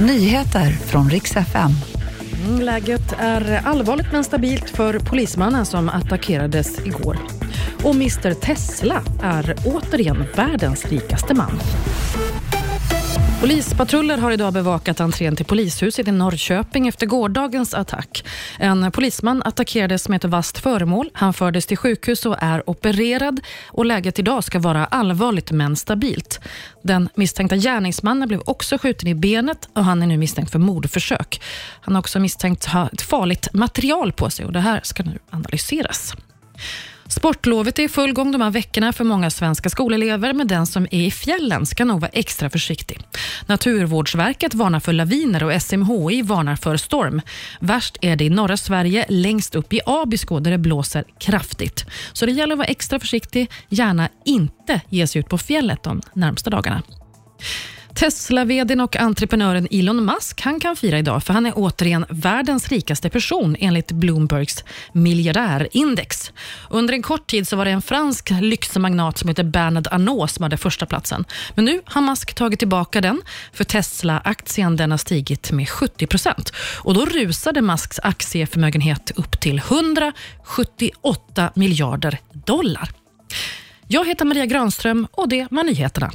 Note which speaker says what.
Speaker 1: Nyheter från riks FM.
Speaker 2: Mm, läget är allvarligt men stabilt för polismannen som attackerades igår. Och Mr Tesla är återigen världens rikaste man. Polispatruller har idag bevakat entrén till polishuset i Norrköping efter gårdagens attack. En polisman attackerades med ett vasst föremål. Han fördes till sjukhus och är opererad och läget idag ska vara allvarligt men stabilt. Den misstänkta gärningsmannen blev också skjuten i benet och han är nu misstänkt för mordförsök. Han har också misstänkt ha ett farligt material på sig och det här ska nu analyseras. Sportlovet är i full gång de här veckorna för många svenska skolelever, men den som är i fjällen ska nog vara extra försiktig. Naturvårdsverket varnar för laviner och SMHI varnar för storm. Värst är det i norra Sverige, längst upp i Abisko där det blåser kraftigt. Så det gäller att vara extra försiktig, gärna inte ge sig ut på fjället de närmsta dagarna. Tesla-vdn och entreprenören Elon Musk han kan fira idag för han är återigen världens rikaste person enligt Bloombergs miljardärindex. Under en kort tid så var det en fransk lyxmagnat som heter Bernard Arnault som hade första platsen. Men nu har Musk tagit tillbaka den för Tesla-aktien den har stigit med 70 procent. Och då rusade Musks aktieförmögenhet upp till 178 miljarder dollar. Jag heter Maria Granström och det var nyheterna.